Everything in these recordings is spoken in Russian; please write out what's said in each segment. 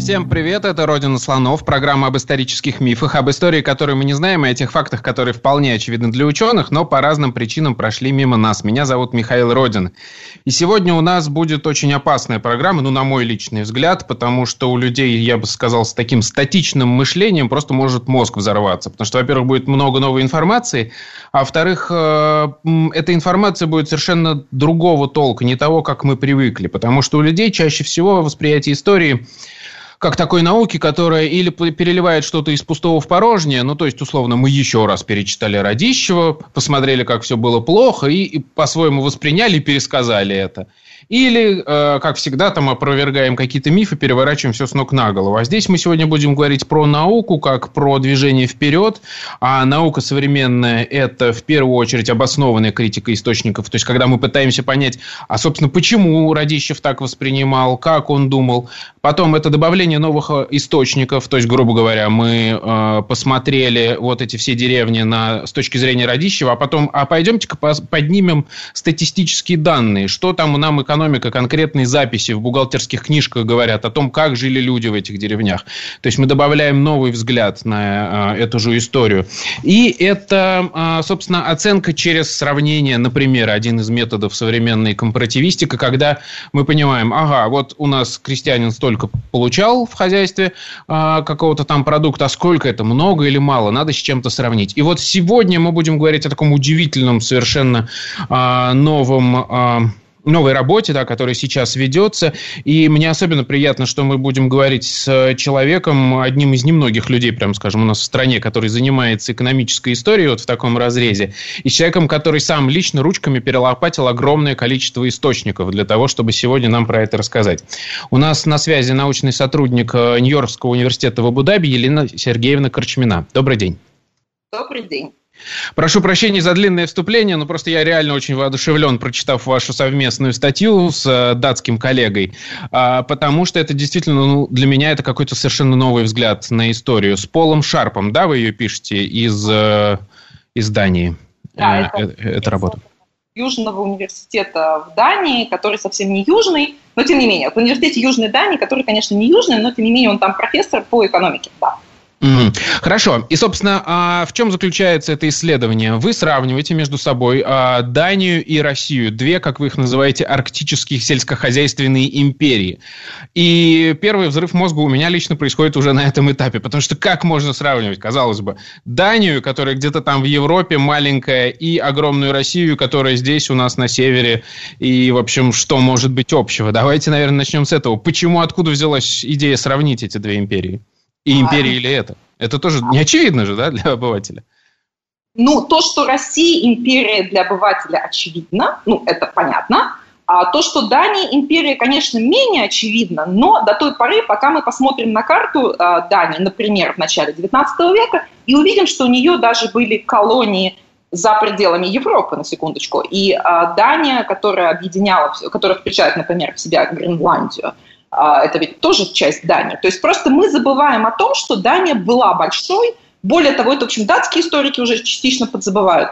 Всем привет, это «Родина слонов», программа об исторических мифах, об истории, которые мы не знаем, и о тех фактах, которые вполне очевидны для ученых, но по разным причинам прошли мимо нас. Меня зовут Михаил Родин. И сегодня у нас будет очень опасная программа, ну, на мой личный взгляд, потому что у людей, я бы сказал, с таким статичным мышлением просто может мозг взорваться. Потому что, во-первых, будет много новой информации, а во-вторых, э, эта информация будет совершенно другого толка, не того, как мы привыкли. Потому что у людей чаще всего восприятие истории как такой науки, которая или переливает что-то из пустого в порожнее, ну, то есть, условно, мы еще раз перечитали Радищева, посмотрели, как все было плохо, и, и по-своему восприняли и пересказали это. Или, э, как всегда, там опровергаем какие-то мифы, переворачиваем все с ног на голову. А здесь мы сегодня будем говорить про науку, как про движение вперед. А наука современная – это, в первую очередь, обоснованная критика источников. То есть, когда мы пытаемся понять, а, собственно, почему Радищев так воспринимал, как он думал. Потом это добавление новых э, источников. То есть, грубо говоря, мы э, посмотрели вот эти все деревни на, с точки зрения Радищева, а потом, а пойдемте-ка поднимем статистические данные. Что там нам экономика, конкретные записи в бухгалтерских книжках говорят о том, как жили люди в этих деревнях. То есть мы добавляем новый взгляд на э, эту же историю. И это, э, собственно, оценка через сравнение, например, один из методов современной компаративистики, когда мы понимаем, ага, вот у нас крестьянин столько получал в хозяйстве э, какого-то там продукта, а сколько это, много или мало, надо с чем-то сравнить. И вот сегодня мы будем говорить о таком удивительном, совершенно э, новом э, новой работе, да, которая сейчас ведется. И мне особенно приятно, что мы будем говорить с человеком, одним из немногих людей, прям скажем, у нас в стране, который занимается экономической историей вот в таком разрезе, и с человеком, который сам лично ручками перелопатил огромное количество источников для того, чтобы сегодня нам про это рассказать. У нас на связи научный сотрудник э, Нью-Йоркского университета в Абу-Даби Елена Сергеевна Корчмина. Добрый день. Добрый день. Прошу прощения за длинное вступление, но просто я реально очень воодушевлен, прочитав вашу совместную статью с э, датским коллегой, а, потому что это действительно ну, для меня это какой-то совершенно новый взгляд на историю. С Полом Шарпом, да, вы ее пишете из, э, из Дании? Да, э, это, это работа. Южного университета в Дании, который совсем не южный, но тем не менее, в университете Южной Дании, который, конечно, не южный, но тем не менее он там профессор по экономике, да. Хорошо. И, собственно, а в чем заключается это исследование? Вы сравниваете между собой а, Данию и Россию, две, как вы их называете, арктических сельскохозяйственные империи. И первый взрыв мозга у меня лично происходит уже на этом этапе, потому что как можно сравнивать, казалось бы, Данию, которая где-то там в Европе маленькая, и огромную Россию, которая здесь у нас на севере, и, в общем, что может быть общего? Давайте, наверное, начнем с этого. Почему, откуда взялась идея сравнить эти две империи? И империя а, или это? Это тоже не очевидно же, да, для обывателя? Ну, то, что Россия империя для обывателя очевидно, ну, это понятно. А то, что Дания империя, конечно, менее очевидно, но до той поры, пока мы посмотрим на карту э, Дании, например, в начале XIX века, и увидим, что у нее даже были колонии за пределами Европы, на секундочку. И э, Дания, которая объединяла, которая включает, например, в себя Гренландию, это ведь тоже часть Дании. То есть просто мы забываем о том, что Дания была большой. Более того, это, в общем, датские историки уже частично подзабывают.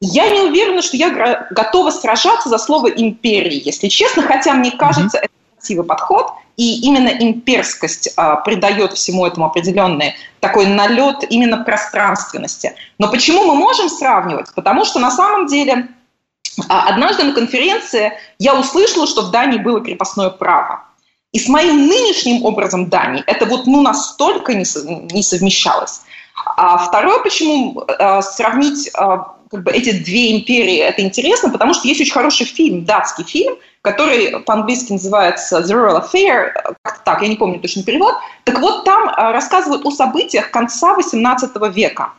Я не уверена, что я готова сражаться за слово «империи», если честно, хотя мне кажется, mm-hmm. это красивый подход, и именно имперскость а, придает всему этому определенный такой налет именно пространственности. Но почему мы можем сравнивать? Потому что на самом деле а, однажды на конференции я услышала, что в Дании было крепостное право. И с моим нынешним образом Дании это вот ну настолько не, не совмещалось. А второе, почему э, сравнить э, как бы эти две империи, это интересно, потому что есть очень хороший фильм, датский фильм, который по-английски называется The Royal Affair, как-то так, я не помню точно перевод. Так вот, там э, рассказывают о событиях конца XVIII века.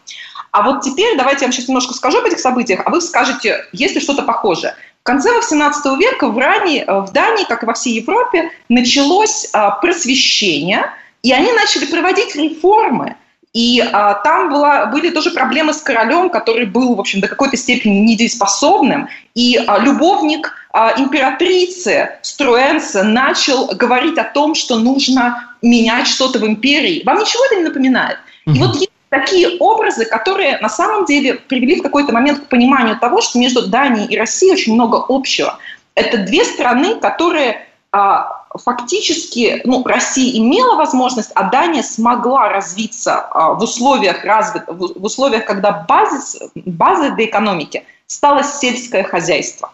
А вот теперь давайте я вам сейчас немножко скажу об этих событиях, а вы скажете, есть ли что-то похожее. В конце XVIII века в, Ране, э, в Дании, как и во всей Европе, началось а, просвещение, и они начали проводить реформы. И а, там была, были тоже проблемы с королем, который был, в общем, до какой-то степени недееспособным. И а, любовник а, императрицы Струэнса начал говорить о том, что нужно менять что-то в империи. Вам ничего это не напоминает? Mm-hmm. И вот такие образы, которые на самом деле привели в какой-то момент к пониманию того, что между Данией и Россией очень много общего. Это две страны, которые а, фактически ну, Россия имела возможность, а Дания смогла развиться а, в условиях, развит, в условиях когда базис, базой для экономики стало сельское хозяйство.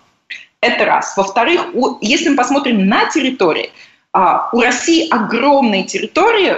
Это раз. Во-вторых, если мы посмотрим на территории, а, у России огромные территории,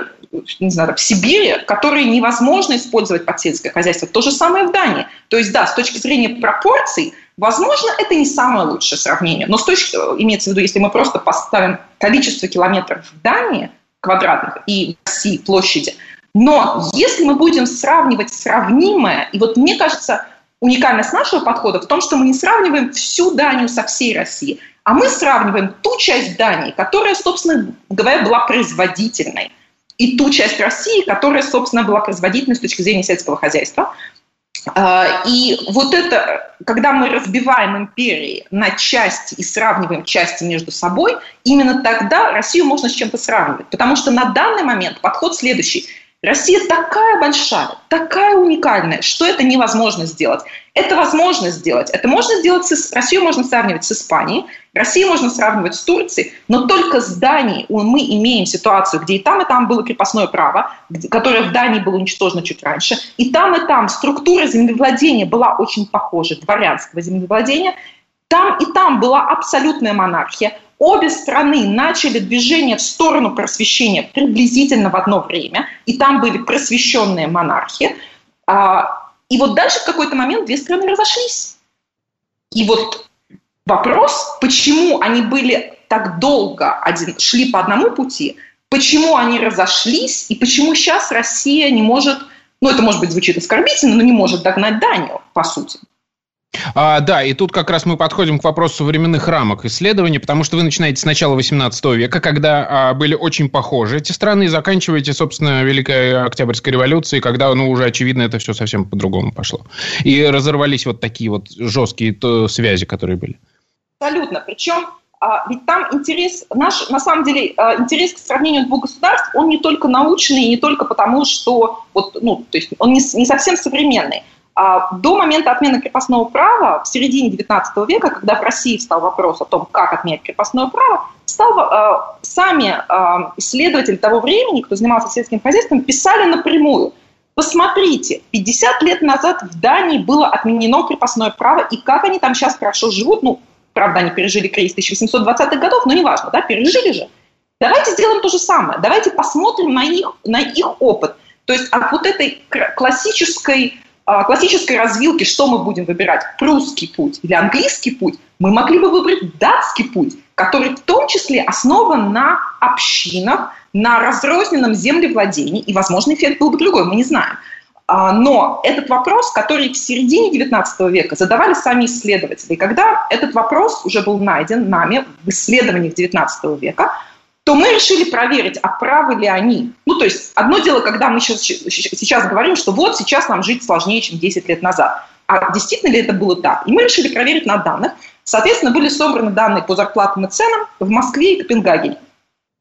не знаю, в Сибири, которые невозможно использовать под сельское хозяйство. То же самое в Дании. То есть, да, с точки зрения пропорций, возможно, это не самое лучшее сравнение. Но с точки, имеется в виду, если мы просто поставим количество километров в Дании квадратных и в России площади, но если мы будем сравнивать сравнимое, и вот мне кажется, уникальность нашего подхода в том, что мы не сравниваем всю Данию со всей Россией, а мы сравниваем ту часть Дании, которая, собственно говоря, была производительной, и ту часть России, которая, собственно, была производительной с точки зрения сельского хозяйства. А, и вот это, когда мы разбиваем империи на части и сравниваем части между собой, именно тогда Россию можно с чем-то сравнивать. Потому что на данный момент подход следующий – Россия такая большая, такая уникальная, что это невозможно сделать. Это возможно сделать. Это можно сделать с... Россию можно сравнивать с Испанией, Россию можно сравнивать с Турцией, но только с Данией мы имеем ситуацию, где и там, и там было крепостное право, которое в Дании было уничтожено чуть раньше, и там, и там структура землевладения была очень похожа, дворянского землевладения, там и там была абсолютная монархия, Обе страны начали движение в сторону просвещения приблизительно в одно время, и там были просвещенные монархи. А, и вот дальше в какой-то момент две страны разошлись. И вот вопрос, почему они были так долго один, шли по одному пути, почему они разошлись, и почему сейчас Россия не может, ну это может быть звучит оскорбительно, но не может догнать Данию, по сути. А, да, и тут как раз мы подходим к вопросу временных рамок исследования, потому что вы начинаете с начала 18 века, когда а, были очень похожи эти страны, и заканчиваете, собственно, Великой Октябрьской революцией, когда, ну, уже очевидно, это все совсем по-другому пошло. И разорвались вот такие вот жесткие то, связи, которые были. Абсолютно. Причем а, ведь там интерес, наш, на самом деле, а, интерес к сравнению двух государств, он не только научный, не только потому, что, вот, ну, то есть он не, не совсем современный. А, до момента отмены крепостного права в середине XIX века, когда в России встал вопрос о том, как отменять крепостное право, стал, а, сами а, исследователи того времени, кто занимался сельским хозяйством, писали напрямую. Посмотрите, 50 лет назад в Дании было отменено крепостное право, и как они там сейчас хорошо живут, ну, правда, они пережили кризис 1820-х годов, но неважно, да, пережили же. Давайте сделаем то же самое, давайте посмотрим на их, на их опыт. То есть от вот этой классической классической развилки, что мы будем выбирать, прусский путь или английский путь, мы могли бы выбрать датский путь, который в том числе основан на общинах, на разрозненном землевладении, и, возможно, эффект был бы другой, мы не знаем. А, но этот вопрос, который в середине XIX века задавали сами исследователи, и когда этот вопрос уже был найден нами в исследованиях XIX века, то мы решили проверить, а правы ли они. Ну, то есть, одно дело, когда мы сейчас, сейчас говорим, что вот сейчас нам жить сложнее, чем 10 лет назад. А действительно ли это было так? И мы решили проверить на данных. Соответственно, были собраны данные по зарплатам и ценам в Москве и Копенгагене.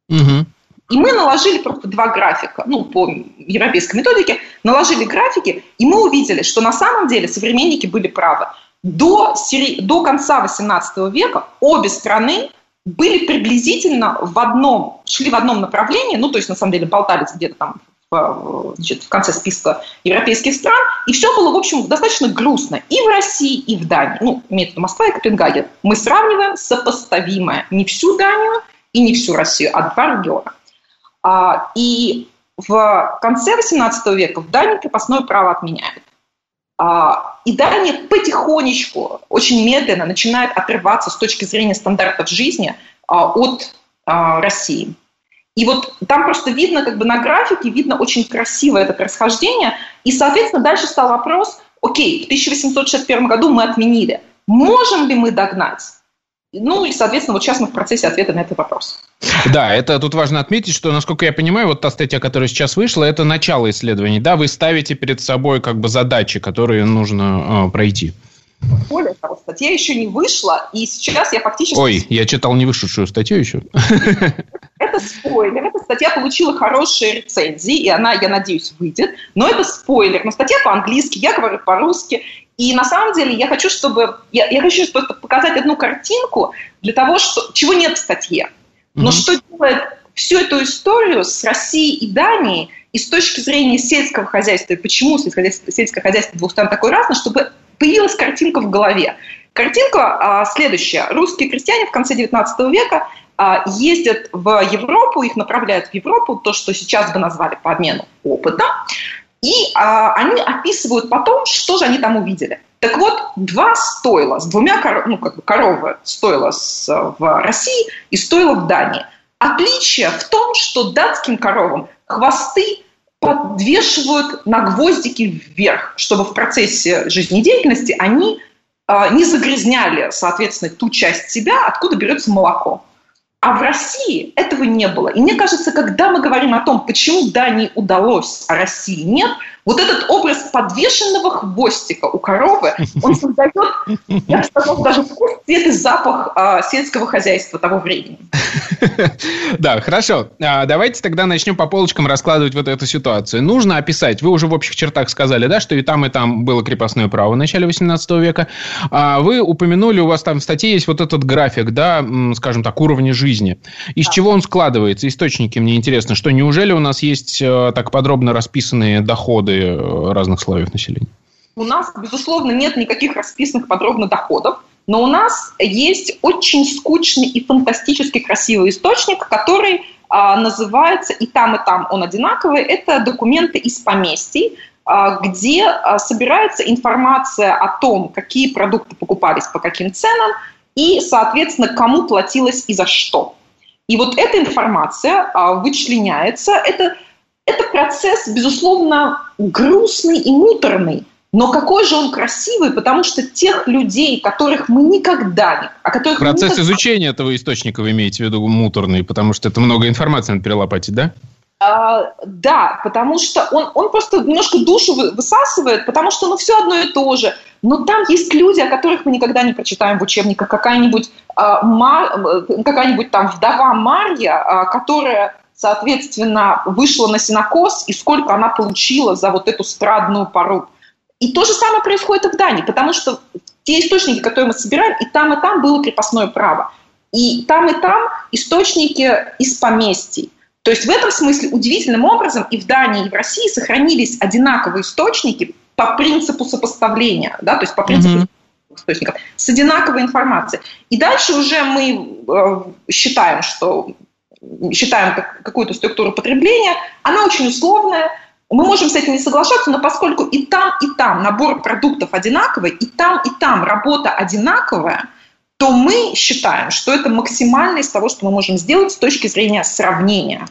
Угу. И мы наложили просто два графика, ну, по европейской методике, наложили графики, и мы увидели, что на самом деле современники были правы. До, до конца XVIII века обе страны были приблизительно в одном, шли в одном направлении, ну, то есть, на самом деле, болтались где-то там в, значит, в конце списка европейских стран, и все было, в общем, достаточно грустно и в России, и в Дании. Ну, имеется в виду Москва и Копенгаген. Мы сравниваем сопоставимое не всю Данию и не всю Россию, а два региона. А, и в конце XVIII века в Дании крепостное право отменяют. А, и Дания потихонечку, очень медленно начинает отрываться с точки зрения стандартов жизни а, от а, России. И вот там просто видно, как бы на графике, видно очень красиво это расхождение. И, соответственно, дальше стал вопрос, окей, в 1861 году мы отменили. Можем ли мы догнать? Ну и, соответственно, вот сейчас мы в процессе ответа на этот вопрос. Да, это тут важно отметить, что, насколько я понимаю, вот та статья, которая сейчас вышла, это начало исследований. Да, вы ставите перед собой как бы задачи, которые нужно э, пройти. Более того, статья еще не вышла, и сейчас я фактически... Ой, я читал не вышедшую статью еще. Это спойлер. Эта статья получила хорошие рецензии, и она, я надеюсь, выйдет. Но это спойлер. Но статья по-английски, я говорю по-русски. И на самом деле я хочу, чтобы... Я, я хочу просто показать одну картинку для того, что, чего нет в статье. Но mm-hmm. что делает всю эту историю с Россией и Данией и с точки зрения сельского хозяйства, и почему сельское хозяйство, сельское хозяйство двух стран такое разное, чтобы появилась картинка в голове. Картинка а, следующая. Русские крестьяне в конце 19 века а, ездят в Европу, их направляют в Европу, то, что сейчас бы назвали по обмену опыта, и а, они описывают потом, что же они там увидели. Так вот, два стойла с двумя коров, ну, как бы коровы стоило с, в России и стоило в Дании. Отличие в том, что датским коровам хвосты подвешивают на гвоздики вверх, чтобы в процессе жизнедеятельности они э, не загрязняли, соответственно, ту часть себя, откуда берется молоко. А в России этого не было. И мне кажется, когда мы говорим о том, почему Дании удалось, а России нет, вот этот образ подвешенного хвостика у коровы, он создает, я бы сказала, даже вкус, цвет и запах а, сельского хозяйства того времени. Да, хорошо. А, давайте тогда начнем по полочкам раскладывать вот эту ситуацию. Нужно описать, вы уже в общих чертах сказали, да, что и там, и там было крепостное право в начале 18 века. А вы упомянули, у вас там в статье есть вот этот график, да, скажем так, уровня жизни. Из чего он складывается? Источники мне интересно, что неужели у нас есть э, так подробно расписанные доходы э, разных слоев населения? У нас, безусловно, нет никаких расписанных подробно доходов. Но у нас есть очень скучный и фантастически красивый источник, который а, называется и там, и там он одинаковый. Это документы из поместий, а, где а, собирается информация о том, какие продукты покупались по каким ценам и, соответственно, кому платилось и за что. И вот эта информация вычленяется. Это, это процесс, безусловно, грустный и муторный, но какой же он красивый, потому что тех людей, которых мы никогда не... О которых Процесс никогда... изучения этого источника вы имеете в виду муторный, потому что это много информации надо перелопатить, да? А, да, потому что он, он просто немножко душу высасывает, потому что ну все одно и то же. Но там есть люди, о которых мы никогда не прочитаем в учебниках. Какая-нибудь, а, Мар, какая-нибудь там вдова Марья, а, которая соответственно, вышла на синокос, и сколько она получила за вот эту страдную пору. И то же самое происходит и в Дании, потому что те источники, которые мы собираем, и там, и там было крепостное право. И там, и там источники из поместий. То есть в этом смысле удивительным образом и в Дании, и в России сохранились одинаковые источники по принципу сопоставления, да, то есть по принципу mm-hmm. источников, с одинаковой информацией. И дальше уже мы э, считаем, что считаем как, какую-то структуру потребления, она очень условная, мы можем с этим не соглашаться, но поскольку и там, и там набор продуктов одинаковый, и там, и там работа одинаковая, то мы считаем, что это максимально из того, что мы можем сделать с точки зрения сравнения.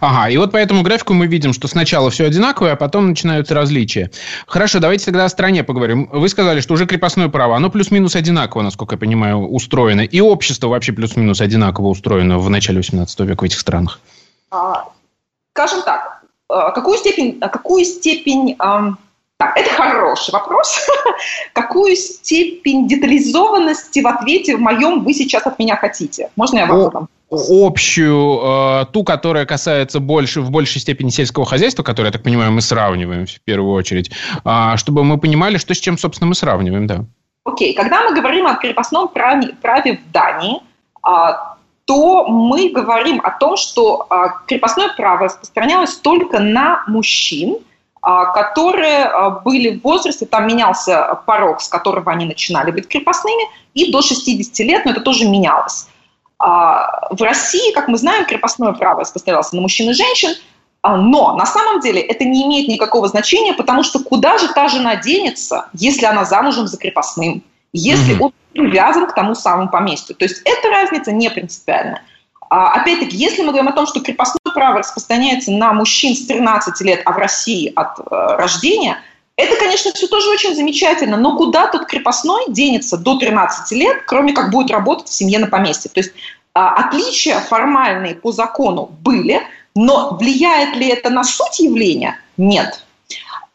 Ага, и вот по этому графику мы видим, что сначала все одинаковое, а потом начинаются различия. Хорошо, давайте тогда о стране поговорим. Вы сказали, что уже крепостное право, оно плюс-минус одинаково, насколько я понимаю, устроено. И общество вообще плюс-минус одинаково устроено в начале 18 века в этих странах. А, скажем так, а, какую степень, а, какую степень так, это хороший вопрос. Какую степень детализованности в ответе в моем вы сейчас от меня хотите? Можно я вам задам? Общую, э, ту, которая касается больше, в большей степени сельского хозяйства, которое, я так понимаю, мы сравниваем в первую очередь, э, чтобы мы понимали, что с чем, собственно, мы сравниваем, да. Окей, okay. когда мы говорим о крепостном праве, праве в Дании, э, то мы говорим о том, что э, крепостное право распространялось только на мужчин – а, которые а, были в возрасте, там менялся порог, с которого они начинали быть крепостными, и до 60 лет, но это тоже менялось. А, в России, как мы знаем, крепостное право распространялось на мужчин и женщин, но на самом деле это не имеет никакого значения, потому что куда же та жена денется, если она замужем за крепостным, если mm-hmm. он привязан к тому самому поместью. То есть эта разница не принципиальная. Опять-таки, если мы говорим о том, что крепостное право распространяется на мужчин с 13 лет, а в России от э, рождения, это, конечно, все тоже очень замечательно, но куда тот крепостной денется до 13 лет, кроме как будет работать в семье на поместье? То есть отличия формальные по закону были, но влияет ли это на суть явления? Нет.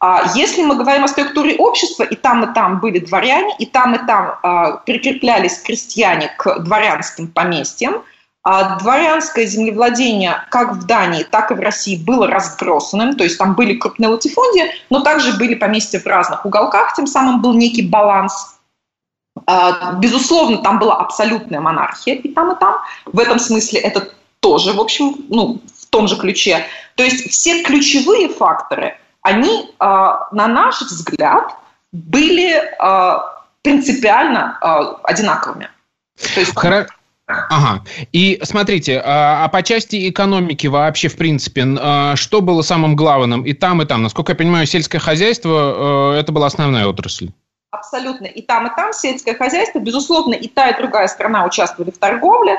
А если мы говорим о структуре общества, и там, и там были дворяне, и там, и там э, прикреплялись крестьяне к дворянским поместьям, а дворянское землевладение как в Дании, так и в России было разбросанным, то есть там были крупные латифундии, но также были поместья в разных уголках, тем самым был некий баланс. А, безусловно, там была абсолютная монархия и там, и там. В этом смысле это тоже, в общем, ну, в том же ключе. То есть все ключевые факторы – они, а, на наш взгляд, были а, принципиально одинаковыми. То есть... Хоро... Ага. И смотрите, а по части экономики вообще, в принципе, что было самым главным и там, и там? Насколько я понимаю, сельское хозяйство – это была основная отрасль. Абсолютно. И там, и там сельское хозяйство. Безусловно, и та, и другая страна участвовали в торговле.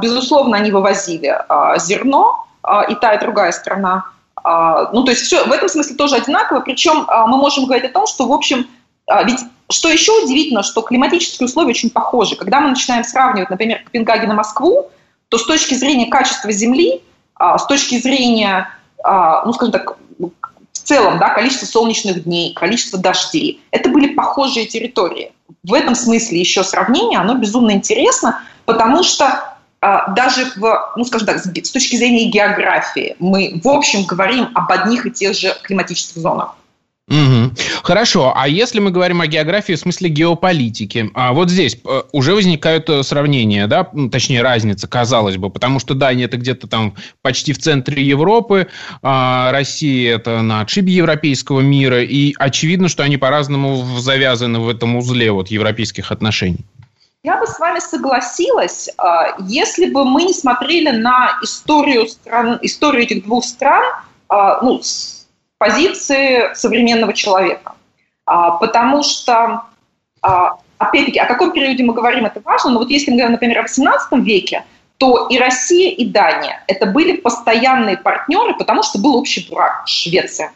Безусловно, они вывозили зерно, и та, и другая страна. А, ну, то есть все в этом смысле тоже одинаково. Причем а, мы можем говорить о том, что, в общем, а, ведь что еще удивительно, что климатические условия очень похожи. Когда мы начинаем сравнивать, например, Копенгаген и Москву, то с точки зрения качества земли, с точки зрения, ну, скажем так, в целом, да, количество солнечных дней, количество дождей, это были похожие территории. В этом смысле еще сравнение, оно безумно интересно, потому что а, даже в, ну, скажем так, с точки зрения географии, мы, в общем, говорим об одних и тех же климатических зонах. Угу. Хорошо, а если мы говорим о географии в смысле геополитики, а вот здесь э, уже возникают э, сравнения, да, точнее разница, казалось бы, потому что Дания это где-то там почти в центре Европы, а Россия это на отшибе европейского мира, и очевидно, что они по-разному завязаны в этом узле вот европейских отношений. Я бы с вами согласилась, а, если бы мы не смотрели на историю, стран, историю этих двух стран а, ну, позиции современного человека. А, потому что, опять-таки, о каком периоде мы говорим, это важно, но вот если мы говорим, например, о XVIII веке, то и Россия, и Дания – это были постоянные партнеры, потому что был общий враг – Швеция.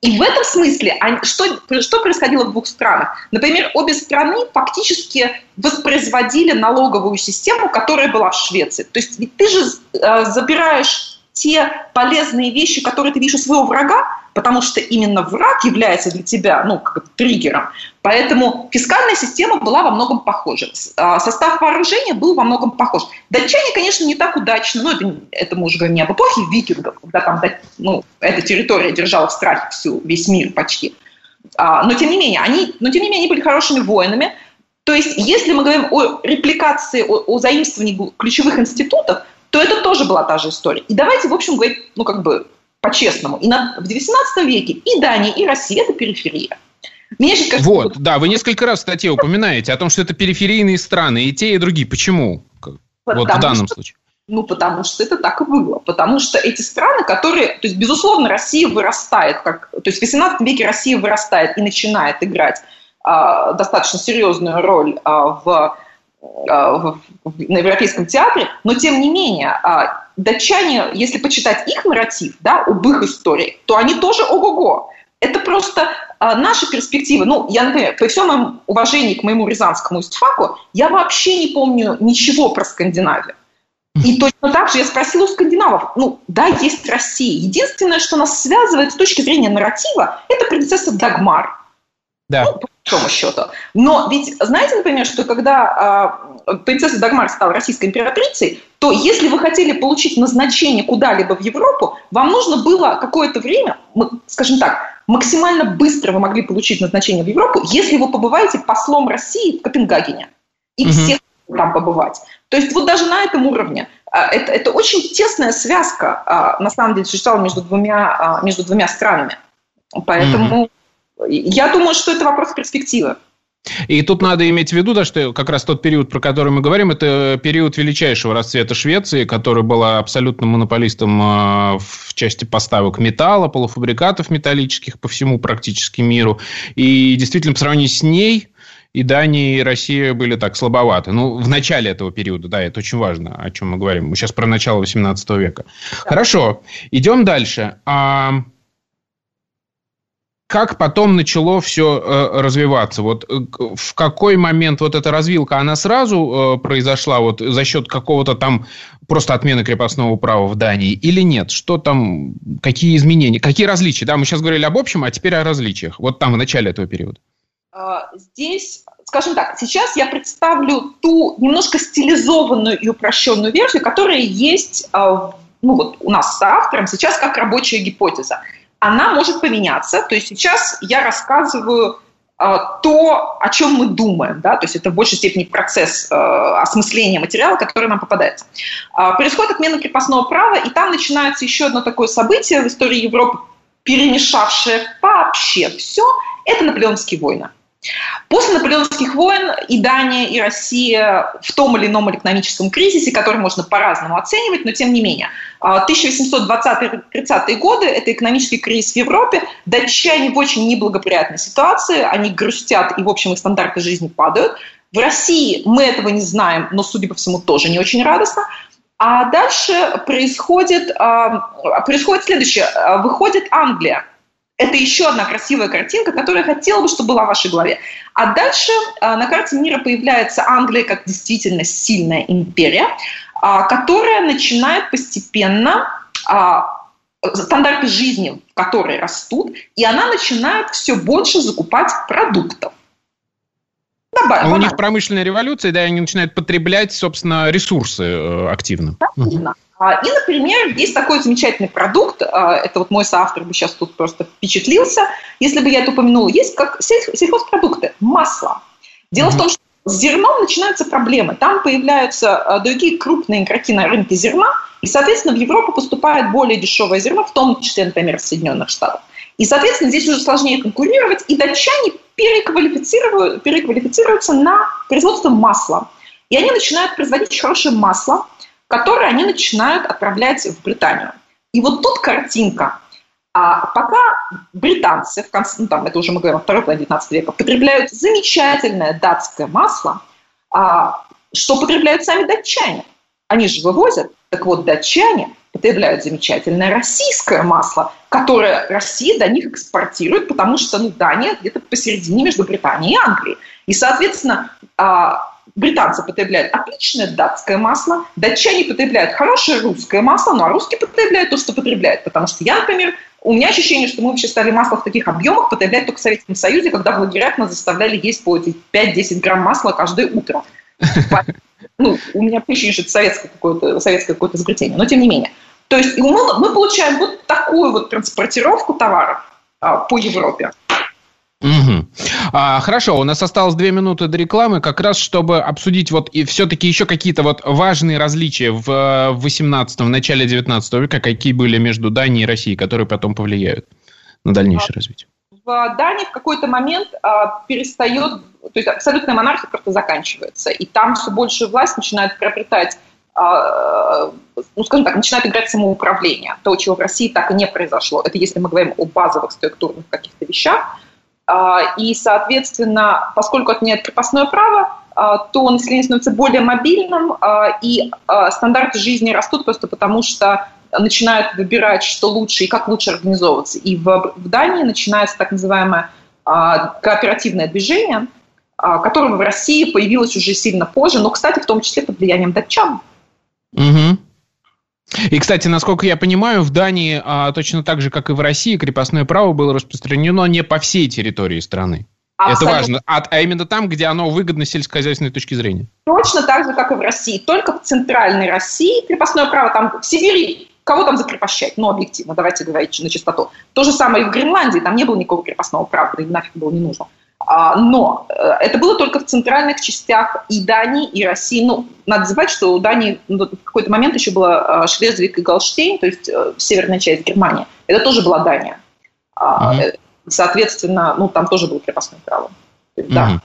И в этом смысле, что, что происходило в двух странах? Например, обе страны фактически воспроизводили налоговую систему, которая была в Швеции. То есть ведь ты же э, забираешь те полезные вещи, которые ты видишь у своего врага, потому что именно враг является для тебя ну, как триггером. Поэтому фискальная система была во многом похожа. А, состав вооружения был во многом похож. Датчане, конечно, не так удачно, но это, это мы уже говорим не об эпохе викингов, когда там ну, эта территория держала в страхе всю, весь мир почти. А, но тем не менее, они, но тем не менее, они были хорошими воинами. То есть, если мы говорим о репликации, о, о заимствовании ключевых институтов, то это тоже была та же история. И давайте, в общем, говорить, ну, как бы, по-честному. И на, в XIX веке и Дания, и Россия – это периферия. Мне сейчас кажется, вот, да, вы несколько раз в статье упоминаете о том, что это периферийные страны, и те, и другие. Почему? Потому вот в данном что, случае. Ну, потому что это так и было. Потому что эти страны, которые... То есть, безусловно, Россия вырастает. Как, то есть, в XVIII веке Россия вырастает и начинает играть а, достаточно серьезную роль а, в, на Европейском театре. Но, тем не менее, а, датчане, если почитать их нарратив, да, об их истории, то они тоже ого-го. Это просто а, наши перспективы. Ну, я, например, при всем моем уважении к моему рязанскому истфаку, я вообще не помню ничего про Скандинавию. И точно так же я спросила у скандинавов, ну, да, есть Россия. Единственное, что нас связывает с точки зрения нарратива, это принцесса Дагмар. Да. Ну, большому счету. Но ведь знаете, например, что когда э, принцесса Дагмар стала российской императрицей, то если вы хотели получить назначение куда-либо в Европу, вам нужно было какое-то время, скажем так, максимально быстро вы могли получить назначение в Европу, если вы побываете послом России в Копенгагене. И угу. всех там побывать. То есть вот даже на этом уровне а, это, это очень тесная связка, а, на самом деле, существовала между двумя, между двумя странами. Поэтому угу. Я думаю, что это вопрос перспективы. И тут надо иметь в виду, да, что как раз тот период, про который мы говорим, это период величайшего расцвета Швеции, которая была абсолютно монополистом а, в части поставок металла, полуфабрикатов металлических по всему практически миру. И действительно, по сравнению с ней, и Дания, и Россия были так слабоваты. Ну, в начале этого периода, да, это очень важно, о чем мы говорим. Мы сейчас про начало 18 века. Да. Хорошо, идем дальше. А, как потом начало все э, развиваться? Вот э, в какой момент вот эта развилка, она сразу э, произошла вот за счет какого-то там просто отмены крепостного права в Дании или нет? Что там, какие изменения, какие различия? Да, мы сейчас говорили об общем, а теперь о различиях. Вот там в начале этого периода. А, здесь, скажем так, сейчас я представлю ту немножко стилизованную и упрощенную версию, которая есть а, ну, вот у нас с автором сейчас как рабочая гипотеза она может поменяться. То есть сейчас я рассказываю э, то, о чем мы думаем, да, то есть это в большей степени процесс э, осмысления материала, который нам попадается. Э, происходит отмена крепостного права, и там начинается еще одно такое событие в истории Европы, перемешавшее вообще все, это наполеонские войны. После наполеонских войн и Дания, и Россия в том или ином экономическом кризисе, который можно по-разному оценивать, но тем не менее. 1820-30-е годы – это экономический кризис в Европе. Датчане в очень неблагоприятной ситуации, они грустят, и, в общем, их стандарты жизни падают. В России мы этого не знаем, но, судя по всему, тоже не очень радостно. А дальше происходит, а, происходит следующее. Выходит Англия – это еще одна красивая картинка, которую я хотела бы, чтобы была в вашей голове. А дальше а, на карте мира появляется Англия как действительно сильная империя, а, которая начинает постепенно а, стандарты жизни, которые растут, и она начинает все больше закупать продуктов. Добавим, а у них промышленная революция, да, они начинают потреблять, собственно, ресурсы э, активно. Активно. И, например, есть такой замечательный продукт, а, это вот мой соавтор бы сейчас тут просто впечатлился, если бы я это упомянула, есть как сельхозпродукты, масло. Дело mm-hmm. в том, что с зерном начинаются проблемы. Там появляются а, другие крупные игроки на рынке зерна, и, соответственно, в Европу поступает более дешевое зерно, в том числе, например, в Соединенных Штатах. И, соответственно, здесь уже сложнее конкурировать, и датчане переквалифицируют, переквалифицируются на производство масла. И они начинают производить хорошее масло, которые они начинают отправлять в Британию. И вот тут картинка. А пока британцы, в конце, ну, там, это уже мы говорим о второй половине 19 века, потребляют замечательное датское масло, а, что потребляют сами датчане. Они же вывозят. Так вот, датчане потребляют замечательное российское масло, которое Россия до них экспортирует, потому что ну, Дания где-то посередине между Британией и Англией. И, соответственно, а, британцы потребляют отличное датское масло, датчане потребляют хорошее русское масло, ну а русские потребляют то, что потребляют. Потому что я, например, у меня ощущение, что мы вообще стали масло в таких объемах потреблять только в Советском Союзе, когда в лагерях нас заставляли есть по 5-10 грамм масла каждое утро. Ну, у меня ощущение, что это советское какое-то, советское какое-то изобретение, но тем не менее. То есть мы, мы получаем вот такую вот транспортировку товаров а, по Европе. Угу. А, хорошо, у нас осталось две минуты до рекламы, как раз чтобы обсудить вот и все-таки еще какие-то вот важные различия в 18 в начале 19 века, какие были между Данией и Россией, которые потом повлияют на дальнейшее развитие. В Дании в какой-то момент а, перестает, то есть абсолютная монархия просто заканчивается, и там все большую власть начинает приобретать а, ну, скажем так, начинает играть самоуправление. То, чего в России так и не произошло. Это если мы говорим о базовых структурных каких-то вещах. А, и, соответственно, поскольку отменяет крепостное право, а, то население становится более мобильным, а, и стандарты жизни растут просто потому, что начинают выбирать, что лучше и как лучше организовываться. И в, в Дании начинается так называемое кооперативное движение, которое в России появилось уже сильно позже, но, кстати, в том числе под влиянием датчан. Угу. И, кстати, насколько я понимаю, в Дании а, точно так же, как и в России, крепостное право было распространено не по всей территории страны. Абсолютно. Это важно. А, а именно там, где оно выгодно с сельскохозяйственной точки зрения. Точно так же, как и в России. Только в центральной России крепостное право там в Сибири кого там закрепощать? Ну, объективно, давайте говорить на чистоту. То же самое и в Гренландии, там не было никакого крепостного права, и нафиг было не нужно. А, но э, это было только в центральных частях и Дании, и России. Ну, надо забывать, что у Дании ну, в какой-то момент еще было Шлезвик и Галштейн, то есть э, северная часть Германии. Это тоже была Дания. Mm-hmm. Соответственно, ну, там тоже было крепостное право. Да. Mm-hmm.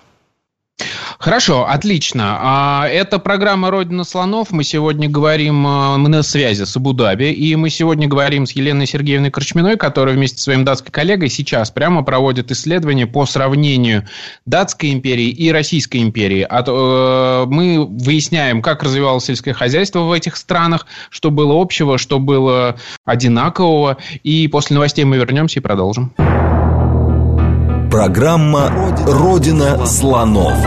Хорошо, отлично. А, это программа «Родина слонов». Мы сегодня говорим, а, мы на связи с Абу-Даби, и мы сегодня говорим с Еленой Сергеевной Корчминой, которая вместе с своим датской коллегой сейчас прямо проводит исследование по сравнению датской империи и Российской империи. Э, мы выясняем, как развивалось сельское хозяйство в этих странах, что было общего, что было одинакового. И после новостей мы вернемся и продолжим. Программа «Родина слонов».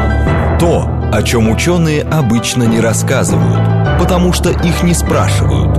То, о чем ученые обычно не рассказывают, потому что их не спрашивают.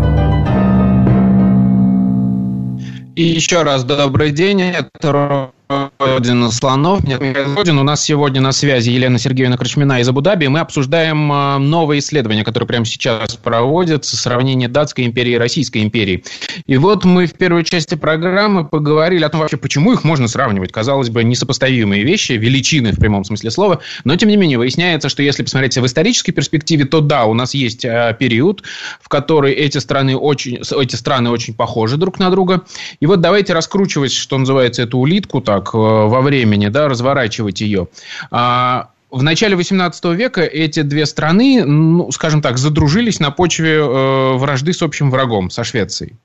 И еще раз добрый день. Это Родина слонов. Михаил. У нас сегодня на связи Елена Сергеевна Крачмина из Абу-Даби. Мы обсуждаем а, новые исследования, которые прямо сейчас проводятся, сравнение датской империи и российской империи. И вот мы в первой части программы поговорили о том вообще, почему их можно сравнивать. Казалось бы, несопоставимые вещи, величины в прямом смысле слова. Но, тем не менее, выясняется, что если посмотреть в исторической перспективе, то да, у нас есть а, период, в который эти страны очень, эти страны очень похожи друг на друга. И вот давайте раскручивать, что называется, эту улитку так, э, во времени, да, разворачивать ее. А, в начале XVIII века эти две страны, ну, скажем так, задружились на почве э, вражды с общим врагом, со Швецией.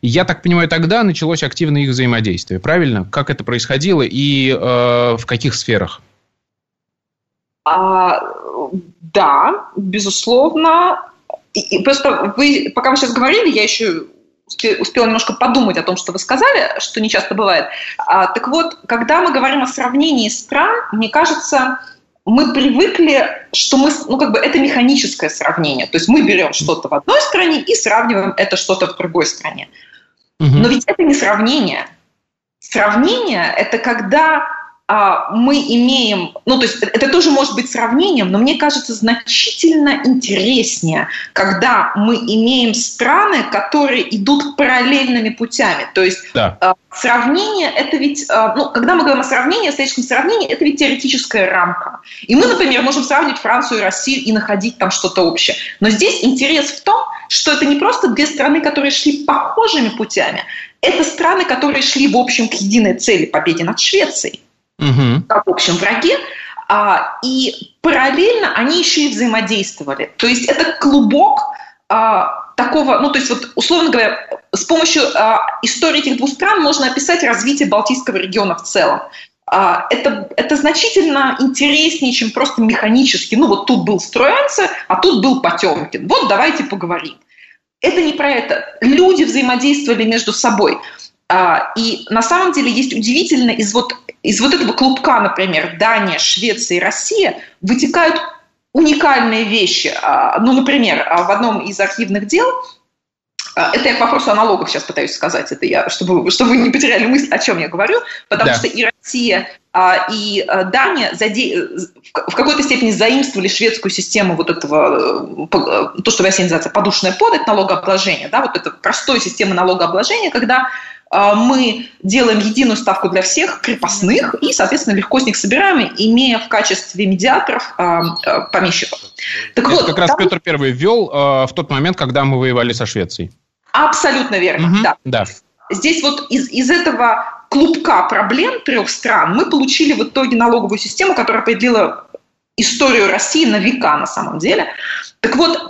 И я так понимаю, тогда началось активное их взаимодействие. Правильно? Как это происходило и э, в каких сферах? А, да, безусловно. И, просто вы, пока вы сейчас говорили, я еще успела немножко подумать о том, что вы сказали, что не часто бывает. А, так вот, когда мы говорим о сравнении стран, мне кажется, мы привыкли, что мы, ну, как бы это механическое сравнение. То есть мы берем что-то в одной стране и сравниваем это что-то в другой стране. Но ведь это не сравнение. Сравнение – это когда мы имеем, ну то есть это тоже может быть сравнением, но мне кажется значительно интереснее, когда мы имеем страны, которые идут параллельными путями. То есть да. А, сравнение это ведь, а, ну когда мы говорим о сравнении, о историческом сравнении, это ведь теоретическая рамка. И мы, например, можем сравнить Францию и Россию и находить там что-то общее. Но здесь интерес в том, что это не просто две страны, которые шли похожими путями, это страны, которые шли в общем к единой цели победе над Швецией угу. как общем враге, а, и параллельно они еще и взаимодействовали. То есть это клубок а, такого, ну то есть вот условно говоря, с помощью а, истории этих двух стран можно описать развитие Балтийского региона в целом. А, это, это значительно интереснее, чем просто механически. Ну вот тут был Строенце, а тут был Потемкин. Вот давайте поговорим. Это не про это. Люди взаимодействовали между собой. А, и на самом деле есть удивительно из вот, из вот этого клубка, например, Дания, Швеция и Россия вытекают уникальные вещи. А, ну, например, а, в одном из архивных дел это я к вопросу о налогах сейчас пытаюсь сказать, это я, чтобы, чтобы вы не потеряли мысль, о чем я говорю, потому да. что и Россия, и Дания в какой-то степени заимствовали шведскую систему вот этого, то, что в России называется подушная подать, налогообложения, да, вот это простой система налогообложения, когда а, мы делаем единую ставку для всех крепостных и, соответственно, легко с них собираем, имея в качестве медиаторов а, а, помещиков. Так Это вот, как раз там... Петр Первый ввел в тот момент, когда мы воевали со Швецией. Абсолютно верно, угу, да. да. Здесь вот из, из этого клубка проблем трех стран мы получили в итоге налоговую систему, которая определила историю России на века на самом деле. Так вот,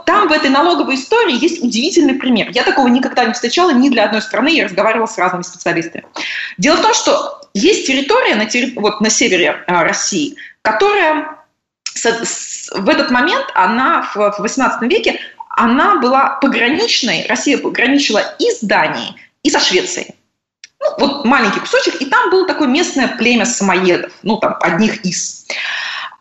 этой налоговой истории есть удивительный пример. Я такого никогда не встречала ни для одной страны, я разговаривала с разными специалистами. Дело в том, что есть территория на, терри... вот, на севере а, России, которая с, с, в этот момент, она в, в 18 веке, она была пограничной, Россия пограничила и с Данией, и со Швецией. Ну, вот маленький кусочек, и там было такое местное племя самоедов, ну, там, одних из.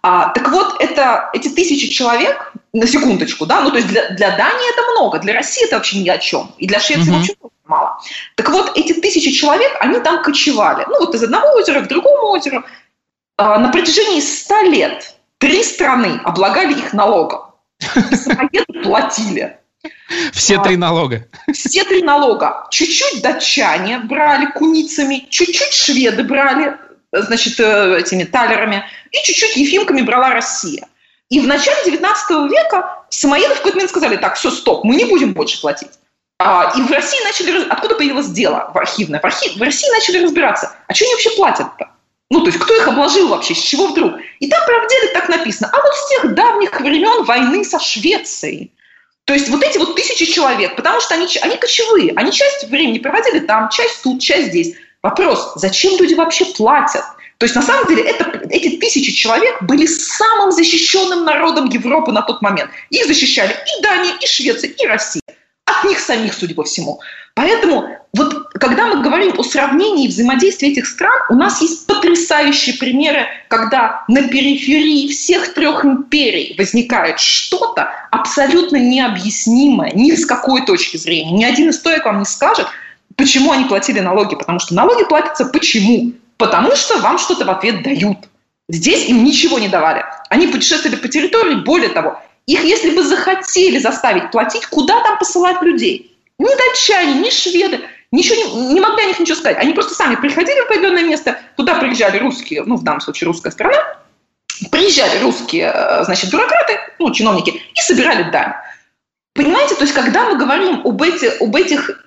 А, так вот, это, эти тысячи человек, на секундочку, да, ну то есть для, для Дании это много, для России это вообще ни о чем, и для Швеции mm-hmm. вообще мало. Так вот, эти тысячи человек, они там кочевали, ну вот из одного озера к другому озеру. А, на протяжении ста лет три страны облагали их налогом. Самоеды платили. Все три а, налога. Все три налога. Чуть-чуть датчане брали куницами, чуть-чуть шведы брали значит, э, этими талерами, и чуть-чуть ефимками брала Россия. И в начале 19 века самоеды в какой-то сказали, так, все, стоп, мы не будем больше платить. А, и в России начали, откуда появилось дело в архивное? В, архив, в России начали разбираться, а что они вообще платят-то? Ну, то есть, кто их обложил вообще, с чего вдруг? И там, правда, деле так написано, а вот с тех давних времен войны со Швецией. То есть вот эти вот тысячи человек, потому что они, они кочевые, они часть времени проводили там, часть тут, часть здесь. Вопрос, зачем люди вообще платят? То есть на самом деле это, эти тысячи человек были самым защищенным народом Европы на тот момент. Их защищали и Дания, и Швеция, и Россия. От них самих, судя по всему. Поэтому вот когда мы говорим о сравнении взаимодействия этих стран, у нас есть потрясающие примеры, когда на периферии всех трех империй возникает что-то абсолютно необъяснимое ни с какой точки зрения. Ни один историк вам не скажет, почему они платили налоги. Потому что налоги платятся почему? Потому что вам что-то в ответ дают. Здесь им ничего не давали. Они путешествовали по территории, более того, их, если бы захотели заставить платить, куда там посылать людей? Ни датчане, ни шведы, ничего не, не могли о них ничего сказать. Они просто сами приходили в определенное место, туда приезжали русские, ну, в данном случае русская страна, приезжали русские, э, значит, бюрократы, ну, чиновники, и собирали дань. Понимаете, то есть когда мы говорим об, эти, об этих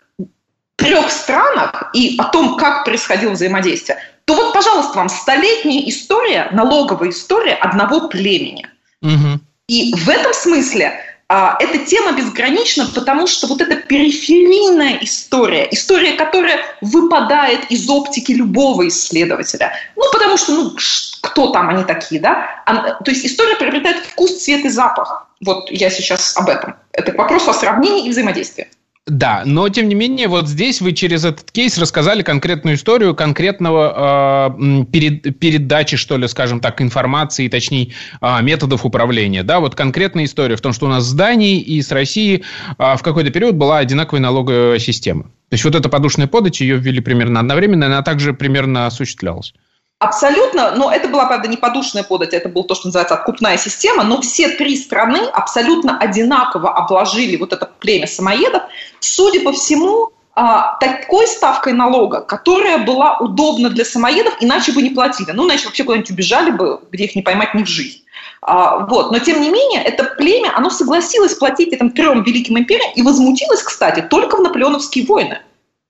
трех странах и о том, как происходило взаимодействие, то вот, пожалуйста, вам столетняя история, налоговая история одного племени. Угу. И в этом смысле а, эта тема безгранична, потому что вот эта периферийная история, история, которая выпадает из оптики любого исследователя, ну, потому что, ну, кто там они такие, да? А, то есть история приобретает вкус, цвет и запах. Вот я сейчас об этом. Это к вопросу о сравнении и взаимодействии. Да, но тем не менее, вот здесь вы через этот кейс рассказали конкретную историю конкретного э, перед, передачи, что ли, скажем так, информации, точнее, э, методов управления. Да, вот конкретная история в том, что у нас с Данией и с Россией э, в какой-то период была одинаковая налоговая система. То есть вот эта подушная подача, ее ввели примерно одновременно, она также примерно осуществлялась. Абсолютно, но это была, правда, не подушная подать, это был то, что называется откупная система, но все три страны абсолютно одинаково обложили вот это племя самоедов, судя по всему, а, такой ставкой налога, которая была удобна для самоедов, иначе бы не платили. Ну, иначе вообще куда-нибудь убежали бы, где их не поймать ни в жизнь. А, вот. Но, тем не менее, это племя, оно согласилось платить этим трем великим империям и возмутилось, кстати, только в наполеоновские войны,